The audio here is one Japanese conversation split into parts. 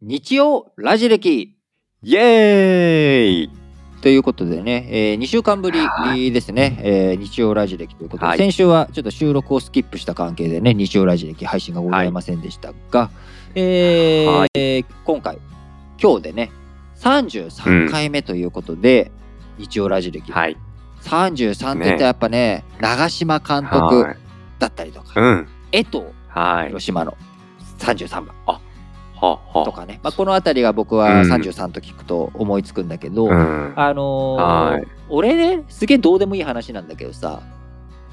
日曜ラジ歴。イエーイ。ということでね、え2週間ぶはりですね、えー日曜ラジ歴ということで、はい。先週はちょっと収録をスキップした関係でね、日曜ラジ歴配信がございませんでしたが、えーは今回、今日でね、33回目ということで、日曜ラジ歴、はい。33って言ったらやっぱね、長嶋監督はい。だったりとか、うん。江藤はい。広島の33番。ははとかね、まあ、この辺りが僕は33と聞くと思いつくんだけど、うん。あのーはい。俺ねすげえどうでもいい話なんだけどさ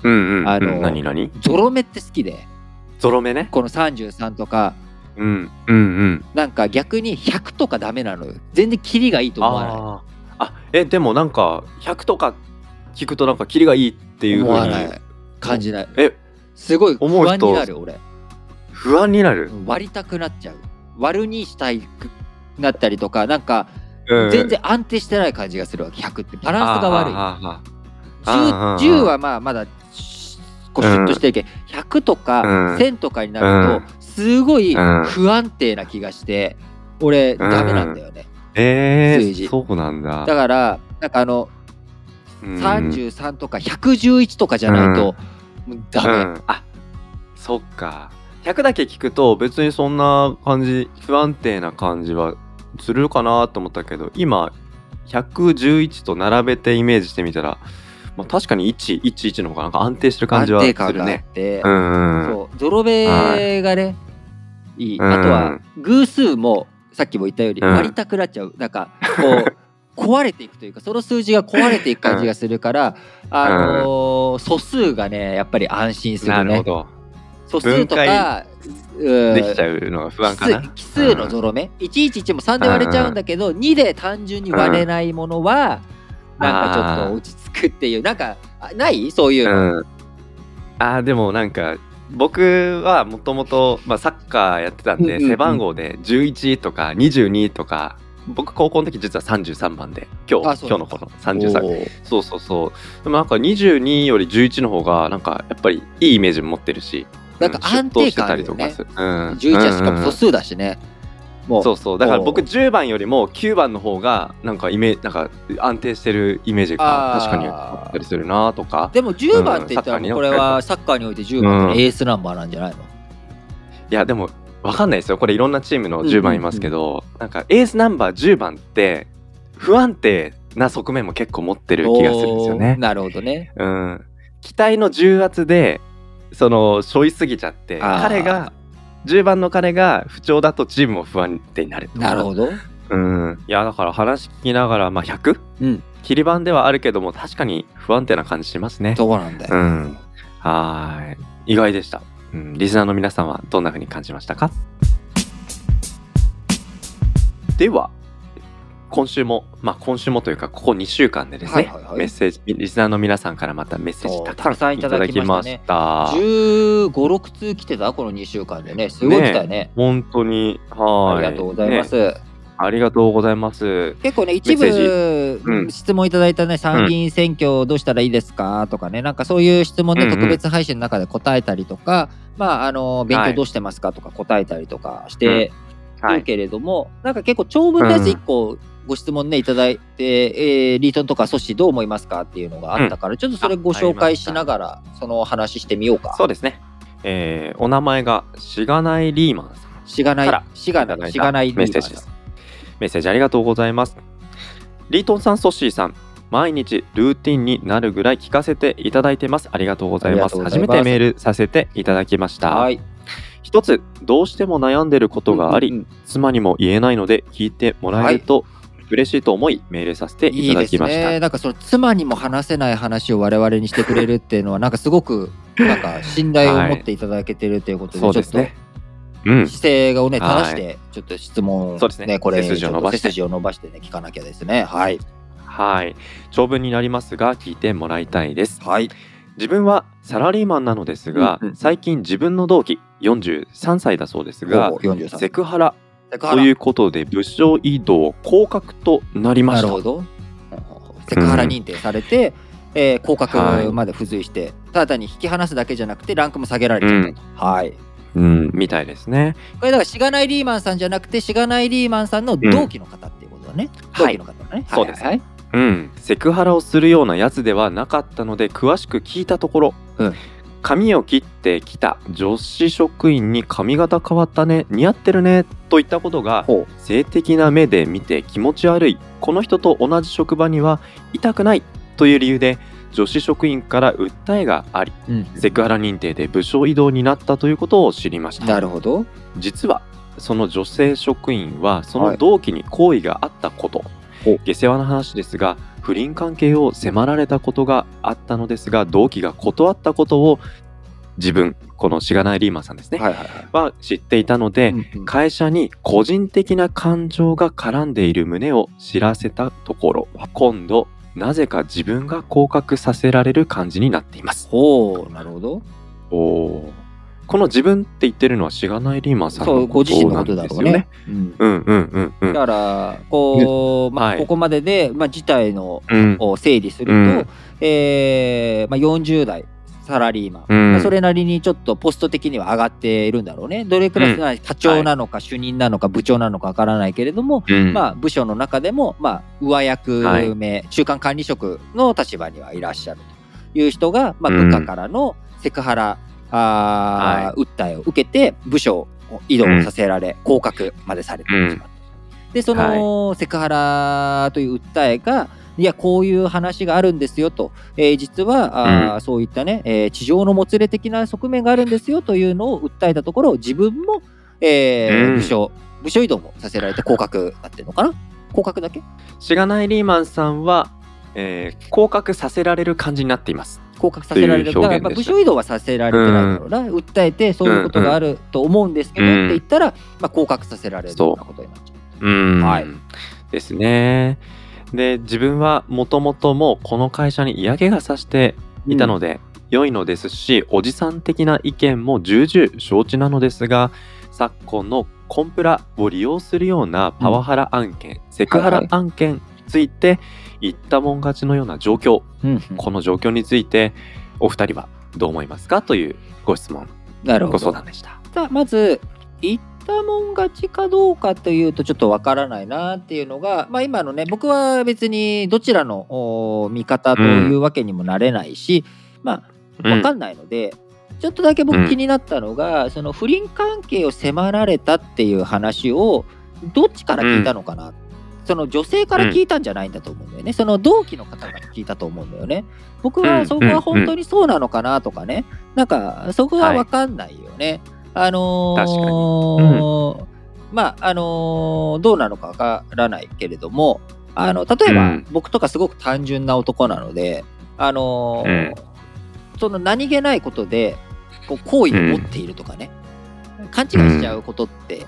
うんうん。あのうん何何？ゾロ目って好きで。ゾロ目ね？この33とか。うん。うんうん。なんか逆に100とかダメなのよ。全然キリがいいと思わない。あえ、でもなんか、100とか聞くとなんか、キリがいいっていうふう感じない。え、すごい不安になる俺。不安になる？割りたくなっちゃう割るにしたいくなったりとかなんかうん。全然安定してない感じがするわけ。100って。バランスが悪い。あーあーあー 10, 10はまあまだシこうシュッとしてるけど、100とかうん。1000とかになるとすごいうん。不安定な気がして俺ダメなんだよね、え数字。ー、そうなんだ。だからなんかあのうん。33とか111とかじゃないともうダメ、うん、あそっか100だけ聞くと別にそんな感じ不安定な感じはするかなと思ったけど今111と並べてイメージしてみたら、まあ、確かに111の方がなんか安定してる感じは安定感するね。があって、うんうん。そうゾロ目がね、いい。うんあとは偶数もさっきも言ったようにうん。割りたくなっちゃう。なんかこう 壊れていくというかその数字が壊れていく感じがするから、あのー素数がねやっぱり安心するね。なるほど。素数とかうんできちゃうのが不安かな？奇数のゾロ目、111も3で割れちゃうんだけど、2で単純に割れないものは、なんかちょっと落ち着くっていうなんかあない？そういうの、うん、あーでもなんか僕はもともとサッカーやってたんで、うんうんうん。背番号で11とか22とか僕高校の時実は33番で今日今日のこの33おー。そうそうそう。でもなんか22より11の方がなんかやっぱりいいイメージ持ってるしなんか安定感あるよね。うんシュッとしてたりとかする。うん。11はしかも素うん数だしね、もう。そうそう。だから僕おー10番よりも9番の方がなんかイメなんか安定してるイメージが確かにあったりするなとか。でも10番って言ったらこれはサッカーにおいて。10番ってエースナンバーなんじゃないの、いやでも分かんないですよ。これいろんなチームの10番いますけど、なんかエースナンバー10番って不安定な側面も結構持ってる気がするんですよね。なるほどね。うん、期待の重圧でその背負いすぎちゃってあー。彼が10番の彼が不調だとチームも不安定になる。なるほど。うん、いやだから話聞きながら、まあ、100、うん。切り板ではあるけども確かに不安定な感じしますね。そうなんだよ、うん、はーい。意外でした、うん。リスナーの皆さんはどんな風に感じましたか？では今週もまあ今週もというかここ2週間でですね、はいはいはい。メッセージリスナーの皆さんからまたメッセージたたくさんいただきましたね。いただきました。1 5 6通来てたこの2週間でね。すごい来たよね。本当にはい。ありがとうございます、ねありがとうございます。結構ね一部うん質問いただいたね参議院選挙どうしたらいいですかとかね。なんかそういう質問でうんうん特別配信の中で答えたりとか、まああの勉はい。強どうしてますかとか答えたりとかしてはい。るけれども、なんか結構長文のやつ1個ご質問ねいただいて、えーリートンとかソシどう思いますかっていうのがあったから、ちょっとそれご紹介しながらその話してみようか。そうですね。えーお名前がしがないリーマンさん。しがないしがないしがないメッセージです。メッセージありがとうございます。リートンさん、ソッシーさん、毎日ルーティンになるぐらい聞かせていただいてます。ありがとうございます。ます初めてメールさせていただきました。はい。一つ、どうしても悩んでることがあり、うんうん妻にも言えないので聞いてもらえると嬉しいと思い、メールさせていいいですただきました。ね。なんかその妻にも話せない話を我々にしてくれるっていうのはなんかすごくなんか信頼を持っていただけてるということで、そうちょっとですね。うん。姿勢がをねはい正してちょっと質問をそうですねこれ背筋を伸ばして背筋を伸ばしてね聞かなきゃですね。はいはい。長文になりますが、聞いてもらいたいです。はい自分はサラリーマンなのですが、うんうん最近自分の同期43歳だそうですがほぼ43セクハラセクハラということで部署移動降格となりました。なるほど。セクハラ認定されて、えー降格まで付随して、ただ単に引き離すだけじゃなくてランクも下げられちゃったと。はい。うん、みたいですね。これだからしがないリーマンさんじゃなくてしがないリーマンさんの同期の方っていうことだね、同期の方だね、そうですはいはい。うん、セクハラをするようなやつではなかったので詳しく聞いたところ、うん髪を切ってきた女子職員に髪型変わったね似合ってるねといったことがほ性的な目で見て気持ち悪い。この人と同じ職場にはいたくないという理由で女子職員から訴えがありう、うん、セクハラ認定で部署異動になったということを知りました。なるほど。実はその女性職員はそはい。の同期に好意があったこと、ほ下世話な話ですが不倫関係を迫られたことがあったのですが同期が断ったことを自分このしがないリーマンさんですね、はいはいはい。は知っていたので、うんうん。会社に個人的な感情が絡んでいる旨を知らせたところ今度なぜか自分が降格させられる感じになっています。ほうなるほど。おーこの自分って言ってるのはしがないリーマンさんのそうご自身のことなんだろうね。ですよね。うん。うんうんうんうん。だからこう、まあはい。ここまでで、まあ、事態のうん。を整理すると、うん。えーまあ、40代サラリーマン、うん。まあそれなりにちょっとポスト的には上がっているんだろうね。どれくらい、うん。課長なのか主任なのか部長なのかわからないけれども、うん。まあ、部署の中でも、まあ、上役名、中間管理職の立場にはいらっしゃるという人が、まあ、うん。部下からのセクハラ、あー訴えを受けて部署を移動させられ、降格までされてしまった。でその、セクハラという訴えがいやこういう話があるんですよと、えー実はあー、そういったね、えー地上のもつれ的な側面があるんですよというのを訴えたところ自分も、えーうん。部署部署移動もさせられて降格なってるのかな？降格だけ？しがないリーマンさんは、えー降格させられる感じになっています。降格させられる。だから部署移動はさせられてないだろうな、訴えてそういうことがあると思うんですけど、うん。って言ったら、まあ、降格させられるようなことになっちゃう。う。ん。はい。ですね。で自分はもともともうこの会社に嫌気がさしていたので、良いのですしおじさん的な意見も重々承知なのですが昨今のコンプラを利用するようなパワハラ案件、セクハラ案件について言ったもん勝ちのような状況。うんうん。この状況についてお二人はどう思いますか？というご質問。ご相談でした。まず言ったもん勝ちかどうかというとちょっとわからないなっていうのが、まあ、今のね僕は別にどちらのお見方というわけにもなれないし、まあわかんないので、ちょっとだけ僕気になったのが、その不倫関係を迫られたっていう話をどっちから聞いたのかな、その女性から聞いたんじゃないんだと思うんだよね、その同期の方から聞いたと思うんだよね。僕はそこは本当にそうなのかなとかね、なんかそこは分かんないよね、あのーまああのーどうなのか分からないけれどもあの例えば、うん。僕とかすごく単純な男なのであのーその何気ないことでこう好意を持っているとかね、勘違いしちゃうことって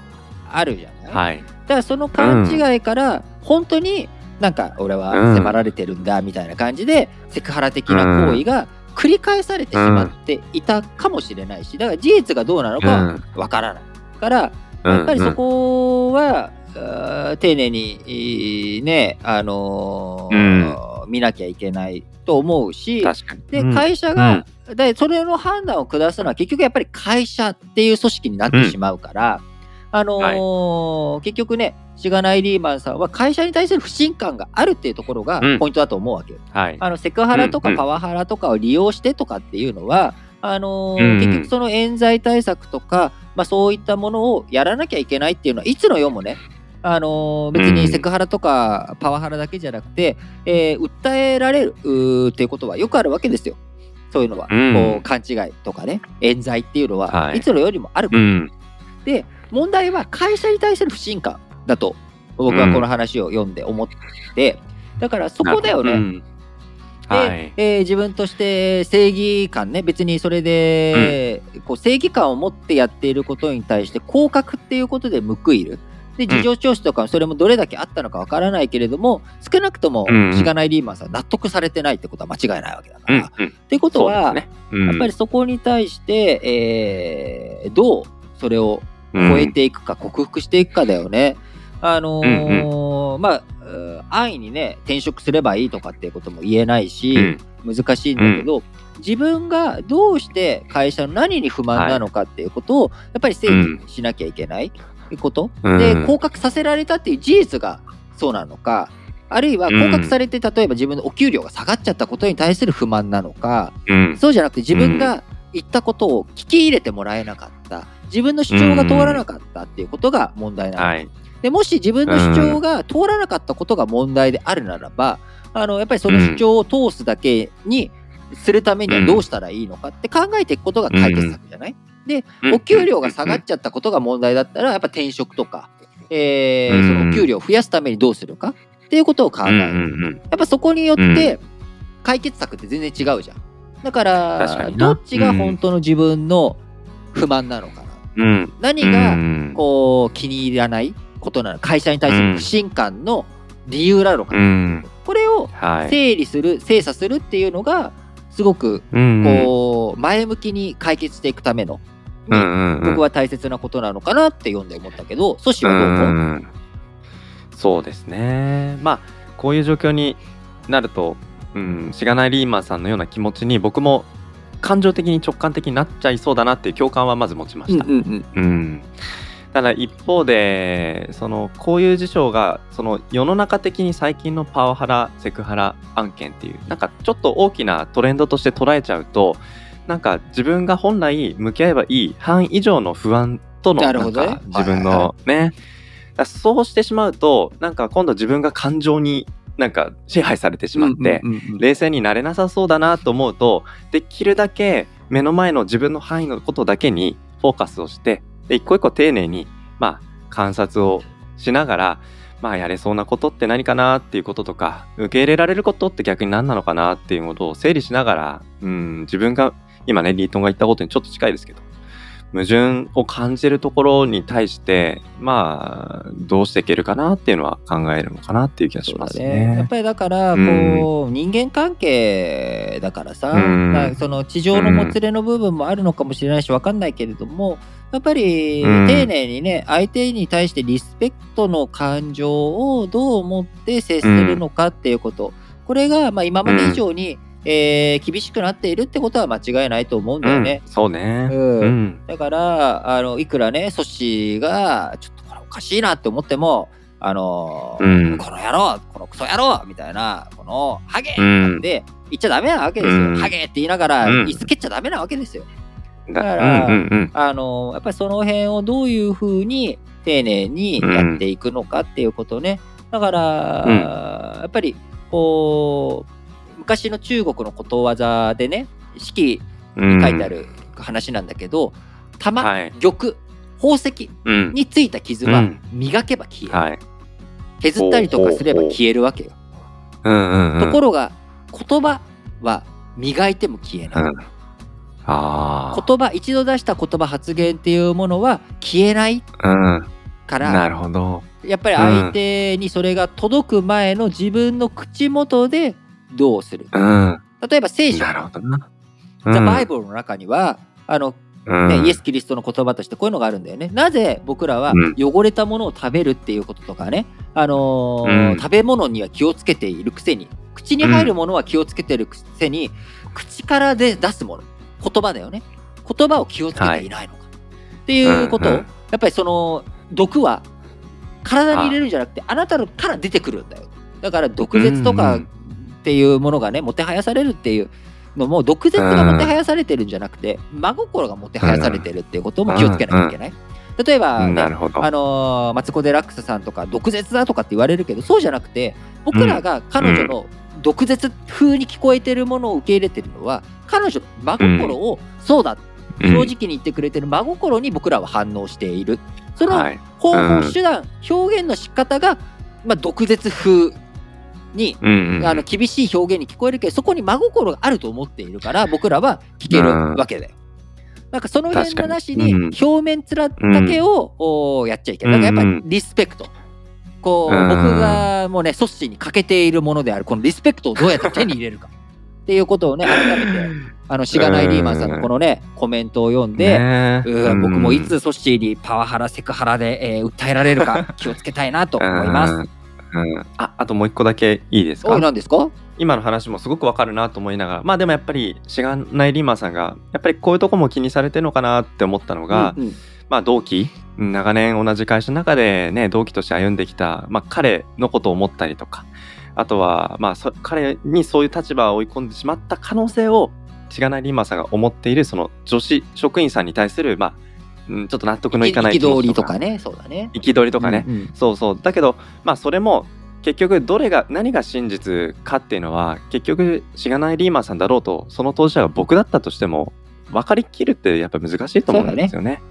あるじゃない、はい。だからその勘違いから本当になんか俺は迫られてるんだみたいな感じでセクハラ的な行為が繰り返されてしまっていたかもしれないしだから事実がどうなのかはわからないからやっぱりそこは、丁寧にえーねあのー見なきゃいけないと思うし。でうん。会社が、でそれの判断を下すのは結局やっぱり会社っていう組織になってしまうから、あのー結局ねしがないリーマンさんは会社に対する不信感があるっていうところがうん。ポイントだと思うわけよ。はい。あのセクハラとかうんうん。パワハラとかを利用してとかっていうのは、あのーうんうん。結局その冤罪対策とか、まあ、そういったものをやらなきゃいけないっていうのはいつの世もねあのー別にセクハラとかパワハラだけじゃなくて、えー訴えられるっていうことはよくあるわけですよ。そういうのは、うん。こう勘違いとかね冤罪っていうのは、はい。い、つの世にもある、うん。で問題は会社に対する不信感だと僕はこの話を読んで思って、だからそこだよね。うん。で、はい。えー自分として正義感ね別にそれで、こう正義感を持ってやっていることに対して降格っていうことで報いる。で事情聴取とかそれもどれだけあったのかわからないけれども少なくともうん。しがないリーマンさん納得されてないってことは間違いないわけだから。っうん。うことは、ね。うん。やっぱりそこに対して、えーどうそれを超えていくか、克服していくかだよね。あのーまあうん安易にね転職すればいいとかっていうことも言えないし、うん。難しいんだけど、自分がどうして会社の何に不満なのかっていうことをやっぱり整理しなきゃいけないこと、うん。で降格させられたっていう事実がそうなのかあるいは降格されて例えば自分のお給料が下がっちゃったことに対する不満なのかうん。そうじゃなくて自分が言ったことを聞き入れてもらえなかった自分の主張が通らなかったっていうことが問題なの。か、はい。でもし自分の主張が通らなかったことが問題であるならば、あのやっぱりその主張を通すだけにするためにはどうしたらいいのかって考えていくことが解決策じゃない、でお給料が下がっちゃったことが問題だったらやっぱ転職とか、えーうん。そのお給料を増やすためにどうするか？っていうことを考える、やっぱそこによって解決策って全然違うじゃん。だからどっちが本当の自分の不満なのか。な、うん。何がうん。こう気に入らないことなの？会社に対する不信感の理由なのか、うん。これをはい。整理する精査するっていうのがすごくうんこう前向きに解決していくための、僕は大切なことなのかなって読んで思ったけど阻止はどう思う、ん。そうですね。まあこういう状況になると、うん、しがないリーマンさんのような気持ちに僕も感情的に直感的になっちゃいそうだなっていう共感はまず持ちました。うんうんうん。ただ一方でそのこういう事象がその世の中的に最近のパワハラセクハラ案件っていうなんかちょっと大きなトレンドとして捉えちゃうとなんか自分が本来向き合えばいい範囲以上の不安とのなんなるほど。ねか自分はいはいのねそうしてしまうとなんか今度自分が感情になんか支配されてしまって、冷静になれなさそうだなと思うとできるだけ目の前の自分の範囲のことだけにフォーカスをしてで一個一個丁寧に、まあ、観察をしながら、まあ、やれそうなことって何かなっていうこととか受け入れられることって逆に何なのかなっていうことを整理しながら、うん、自分が今ねリートンが言ったことにちょっと近いですけど矛盾を感じるところに対してまあどうしていけるかなっていうのは考えるのかなっていう気がしますね。やっね。ぱりだからこう、人間関係だからさ、うん。まあその地上のもつれの部分もあるのかもしれないし分かんないけれどもやっぱりうん。丁寧にね相手に対してリスペクトの感情をどう思って接するのかっていうこと、これがまあ今まで以上に、えー厳しくなっているってことは間違いないと思うんだよね。うん、そうね。うん。うん。だからあのいくらねソシがちょっとこれおかしいなって思ってもあの、うん。この野郎このクソ野郎みたいなこのハゲうん。なんて言っちゃダメなわけですよ、うん。ハゲって言いながらうん。椅子蹴っちゃダメなわけですよ。だだからうんうんうん。あのやっぱりその辺をどういうふうに丁寧にやっていくのかっていうことね。だから、うん。やっぱりこう昔の中国のことわざでね式うんに書いてある話なんだけど、玉、はい玉宝石うんについた傷はうん磨けば消える、はい。削ったりとかすれば消えるわけよ。ところが言葉は磨いても消えない、うんあ言葉一度出した言葉発言っていうものは消えないあ。うん。からなるほど。やっぱり相手にそれが届く前の自分の口元でどうする？うん。例えば聖書。なるほどな。ザ・バイブルの中にはあのうん。ね、イエス・キリストの言葉としてこういうのがあるんだよね。なぜ僕らはうん。汚れたものを食べるっていうこととかね、あのーうん。食べ物には気をつけているくせに口に入るものは気をつけているくせに、口からで出すもの言葉だよね。言葉を気をつけていないのか、っていうことを、うんうん。やっぱりその毒は体に入れるんじゃなくてあなたのから出てくるんだよ。だから毒舌とかっていうものがねもてはやされるっていうのも毒舌がもてはやされてるんじゃなくて真心がもてはやされてるっていうことも気をつけなきゃいけない。例えば、ね。あのーマツコ・デラックスさんとか毒舌だとかって言われるけどそうじゃなくて僕らが彼女の毒舌風に聞こえてるものを受け入れてるのは彼女の真心を、そうだうん正直に言ってくれてる真心に僕らは反応しているそのはい。方法、うん手段表現の仕方が、まあ、毒舌風にうんうん。あの厳しい表現に聞こえるけどそこに真心があると思っているから僕らは聞けるわけだよ。なんかその辺のなしに表面面だけを、おやっちゃいけない。だからやっぱりリスペクト。こう、うん僕がもうねソッシーに欠けているものであるこのリスペクトをどうやって手に入れるかっていうことをね改めてあのしがないリーマンさんのこのねコメントを読んで、ねえうん僕もいつソッシーにパワハラセクハラで、えー訴えられるか気をつけたいなと思います。うん。うん、ああともう一個だけいいですか？おい何ですか？今の話もすごくわかるなと思いながらまあでもやっぱりしがないリーマンさんがやっぱりこういうとこも気にされてるのかなって思ったのが、うんうん。まあ同期うん長年同じ会社の中でね同期として歩んできた、まあ、彼のことを思ったりとかあとはまあそ彼にそういう立場を追い込んでしまった可能性をしがないリーマンさんが思っているその女子職員さんに対するまあ、うん、ちょっと納得のいかない憤りとかね。そうだね。憤りとかね、うんうん。そうそう。だけどまあそれも結局どれが何が真実かっていうのは結局しがないリーマンさんだろうとその当事者が僕だったとしても分かりきるってやっぱ難しいと思うんですよね。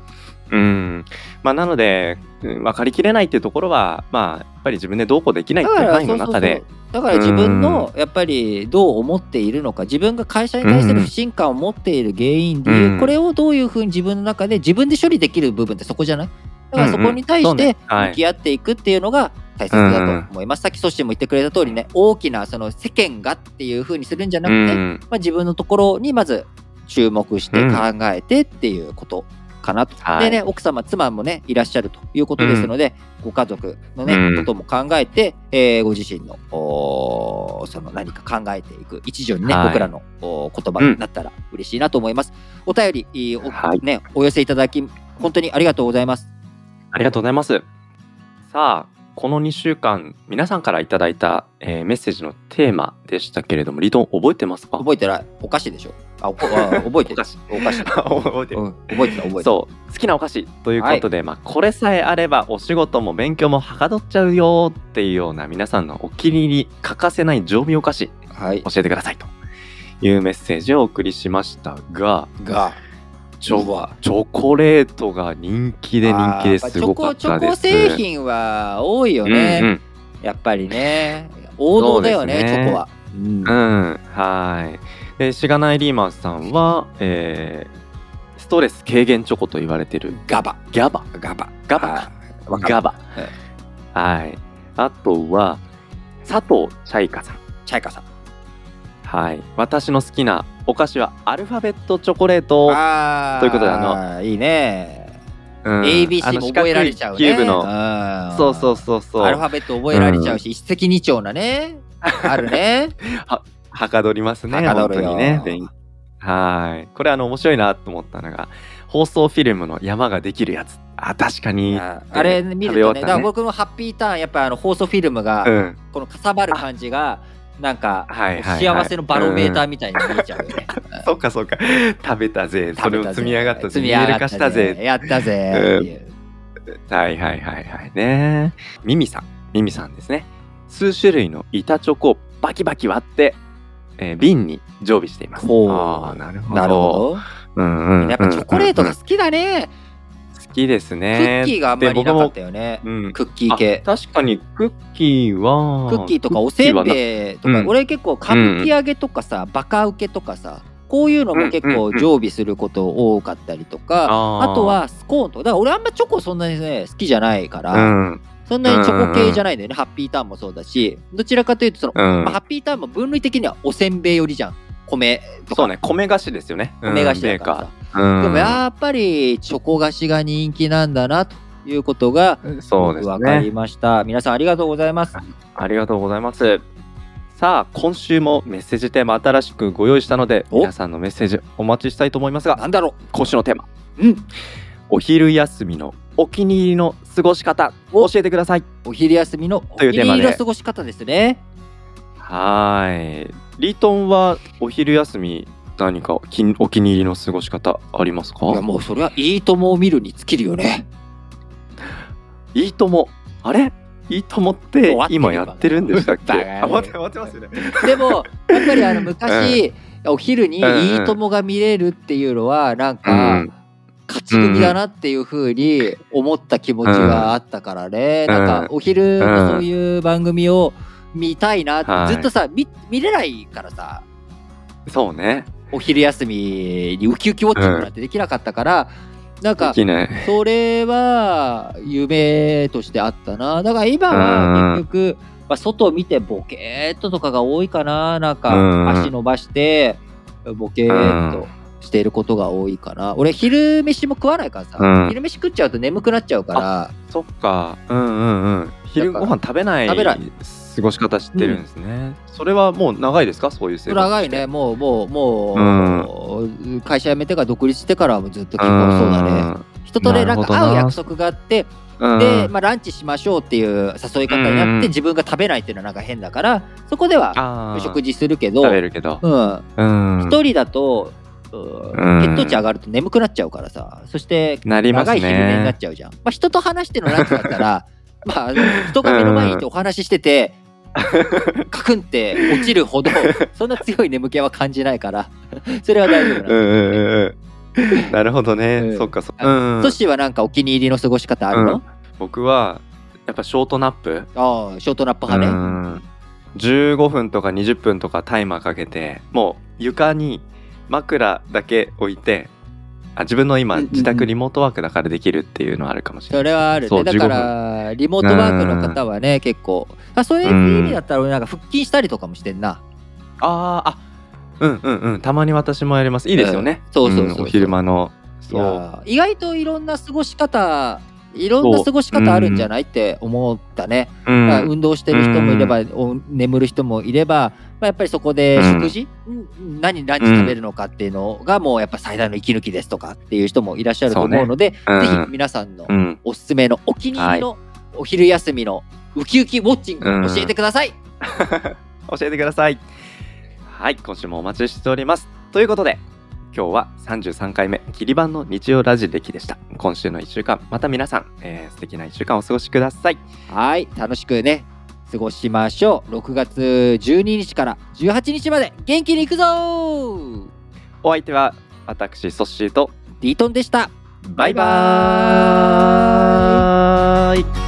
うん。まあ、なので、うん分かりきれないっていうところはまあやっぱり自分でどうこうできないっていう範囲の中で。だから自分のやっぱりどう思っているのか自分が会社に対する不信感を持っている原因う、うん。これをどういうふうに自分の中で自分で処理できる部分ってそこじゃないだからそこに対して向き合っていくっていうのが大切だと思います、さっきソッシーも言ってくれた通りね大きなその世間がっていうふうにするんじゃなくて、うん。まあ、自分のところにまず注目して考えてっていうことかなと。はいでね奥様妻もねいらっしゃるということですので、ご家族のね、うんことも考えて、えーご自身のおーその何か考えていく一助にね、はい僕らのお言葉になったら嬉しいなと思います。お便りいお,、はいね、お寄せいただき本当にありがとうございます。ありがとうございます。さあ、この2週間、皆さんからいただいた、えーメッセージのテーマでしたけれども、リトン覚えてますか？覚えてない。お菓子でしょ。あおこあ 覚えてる。お菓子。お菓子。覚えてる。うん、覚えてた覚えてたそう。好きなお菓子ということで、まあ、これさえあればお仕事も勉強もはかどっちゃうよっていうような皆さんのお気に入り欠かせない常備お菓子はい。教えてくださいというメッセージをお送りしましたががチョうわチョコレートが人気で人気ですごかったです。チョコチョコ製品は多いよね、うんやっぱりね。王道だよねね。チョコは、うん。うん、うん、はい。で、しがないリーマンさんは、えーストレス軽減チョコと言われてる。ガバ。ギャバ、ガバ。ガバ。ガバ。え。はい。あとは、佐藤チャイカさん。チャイカさん。はい。私の好きなお菓子はアルファベットチョコレート。ということであいいね、うんあ ABC のも覚えられちゃうねキューブの。のそうそうそうそう。アルファベット覚えられちゃうし、一石二鳥なねあるね はかどりますね。本当にね。勉はい。これあの面白いなと思ったのが、放送フィルムの山ができるやつ。あ、確かに。ああれ見るとねねだから僕のハッピーターンやっぱあの放送フィルムが、うん。このかさばる感じがなんかはいはいはい幸せのバロメーターみたいに見えちゃうよね。そっかそっか。食べたぜ。それを積み上がったぜ。見える化したぜ。やったぜっていう。はいはいはいはいね。ミミさん。ミミさんですね。数種類の板チョコをバキバキ割って、えー瓶に常備しています。ああ、なるほど。なるほど。うんうんうん。やっぱチョコレートが好きだね。好きですクね。ッキーがあんまりなかったよね。うん。クッキー系。あ確かにクッキーはクッキーとかおせんイべいとか、うん。俺結構歌舞伎揚げとかさ、バカウケとかさこういうのも結構常備すること多かったりとか、あとはスコーンとか。だから俺あんまチョコそんなにね好きじゃないから、うん。そんなにチョコ系じゃないんだよね、ハッピーターンもそうだしどちらかというとその、うん。まあハッピーターンも分類的にはおせんべい寄りじゃん米とか。そうね米菓子ですよね。米菓子だからさ、うん。でもやっぱりチョコ菓子が人気なんだなということがそうです分かりねました、皆さんありがとうございます。ありがとうございます。さあ今週もメッセージテーマ新しくご用意したのでお。皆さんのメッセージお待ちしたいと思いますがなんだろ今週のテーマ。ううん。お昼休みのお気に入りの過ごし方教えてください。お昼休みのお気にというテーマで。入りの過ごし方ですね。はーいリートンはお昼休み何かきお気に入りの過ごし方ありますか？いやもうそれはいいともを見るに尽きるよね。いいともあれ？いいともって今やってるんでしたっけ？待って待ってますよねでもやっぱりあの 昔、お昼にいいともが見れるっていうのはなんか、うん。勝ち組だなっていうふうに思った気持ちがあったからね、うん。なんかお昼のそういう番組を見たいな。はい。ずっとさ見見れないからさ。そうね。お昼休みにウキウキウォッチングなんてできなかったから、なんない。それは夢としてあったな。だから今は結局、まあ、外を見てボケーっととかが多いかな。なんかうん足伸ばしてボケーっとしていることが多いかな。俺昼飯も食わないからさ、うん。昼飯食っちゃうと眠くなっちゃうから。そっか。うんうんうん。昼ご飯食べない食べない過ごし方知ってるんですね、それはもう長いですか？そういう生活長いね。もうもうもう、会社辞めてから独立してからはもうずっと結構そうだね。人とねなんか会う約束があってうん。で、まあ、ランチしましょうっていう誘い方になって、うん自分が食べないっていうのはなんか変だからそこでは食事するけど食べるけど。うん。うん。一人だと、うん血糖値上がると眠くなっちゃうからさそしてなります長い昼寝になねっちゃうじゃん、まあ、人と話してのランチだったら まあ人が目の前にいてお話ししてて、カクンって落ちるほど そんな強い眠気は感じないからそれは大丈夫なんだうんうんうんうん。なるほどね、うん。そっかそっあか、うん。トシはなんかお気に入りの過ごし方あるの、うん。僕はやっぱショートナップ。ああショートナップ派ね、うん。15分とか20分とかタイマーかけてもう床に枕だけ置いてあ自分の今自宅リモートワークだからできるっていうのはあるかもしれそない、れはあるね。だからリモートワークの方はね結構。あそういう意味だったら俺なんか腹筋したりとかもしてんな。あーあうんうんうん。たまに私もやります。いいですよね、うん。そうそうそうそう。んお昼間の。いそう意外といろんな過ごし方いろんな過ごし方あるんじゃない？って思ったね、うん。まあ運動してる人もいれば、お眠る人もいれば、まあ、やっぱりそこで食事、うん。何ランチ食べるのかっていうのがもうやっぱ最大の息抜きですとかっていう人もいらっしゃると思うのでそうね。うん。ぜひ皆さんのうん。おすすめのお気に入りのお昼休みのウキウキウォッチングうん教えてください、教えてください。はい今週もお待ちしております。ということで今日は33回目切り板の日曜ラジ歴でした。今週の1週間また皆さん、えー素敵な1週間をお過ごしください。はい楽しくね過ごしましょう。6月12日から18日まで元気にいくぞ！ーお相手は私ソッシーとディートンでした。バイバーイ